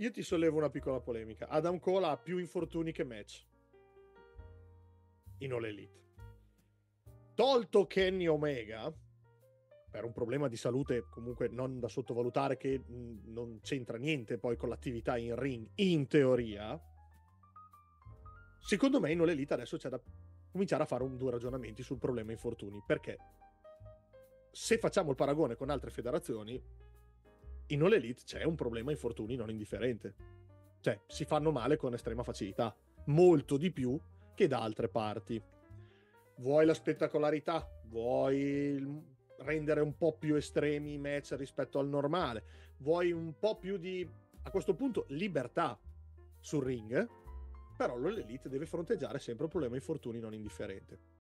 Io ti sollevo una piccola polemica. Adam Cole ha più infortuni che match in All Elite. Tolto Kenny Omega, per un problema di salute comunque non da sottovalutare che non c'entra niente poi con l'attività in ring, in teoria, secondo me in All Elite adesso c'è da cominciare a fare un, due ragionamenti sul problema infortuni, perché se facciamo il paragone con altre federazioni, in All Elite c'è un problema infortuni non indifferente. Cioè, si fanno male con estrema facilità, molto di più che da altre parti. Vuoi la spettacolarità? Vuoi rendere un po' più estremi i match rispetto al normale? Vuoi un po' più di, a questo punto, libertà sul ring? Però l'Elite deve fronteggiare sempre un problema infortuni non indifferente.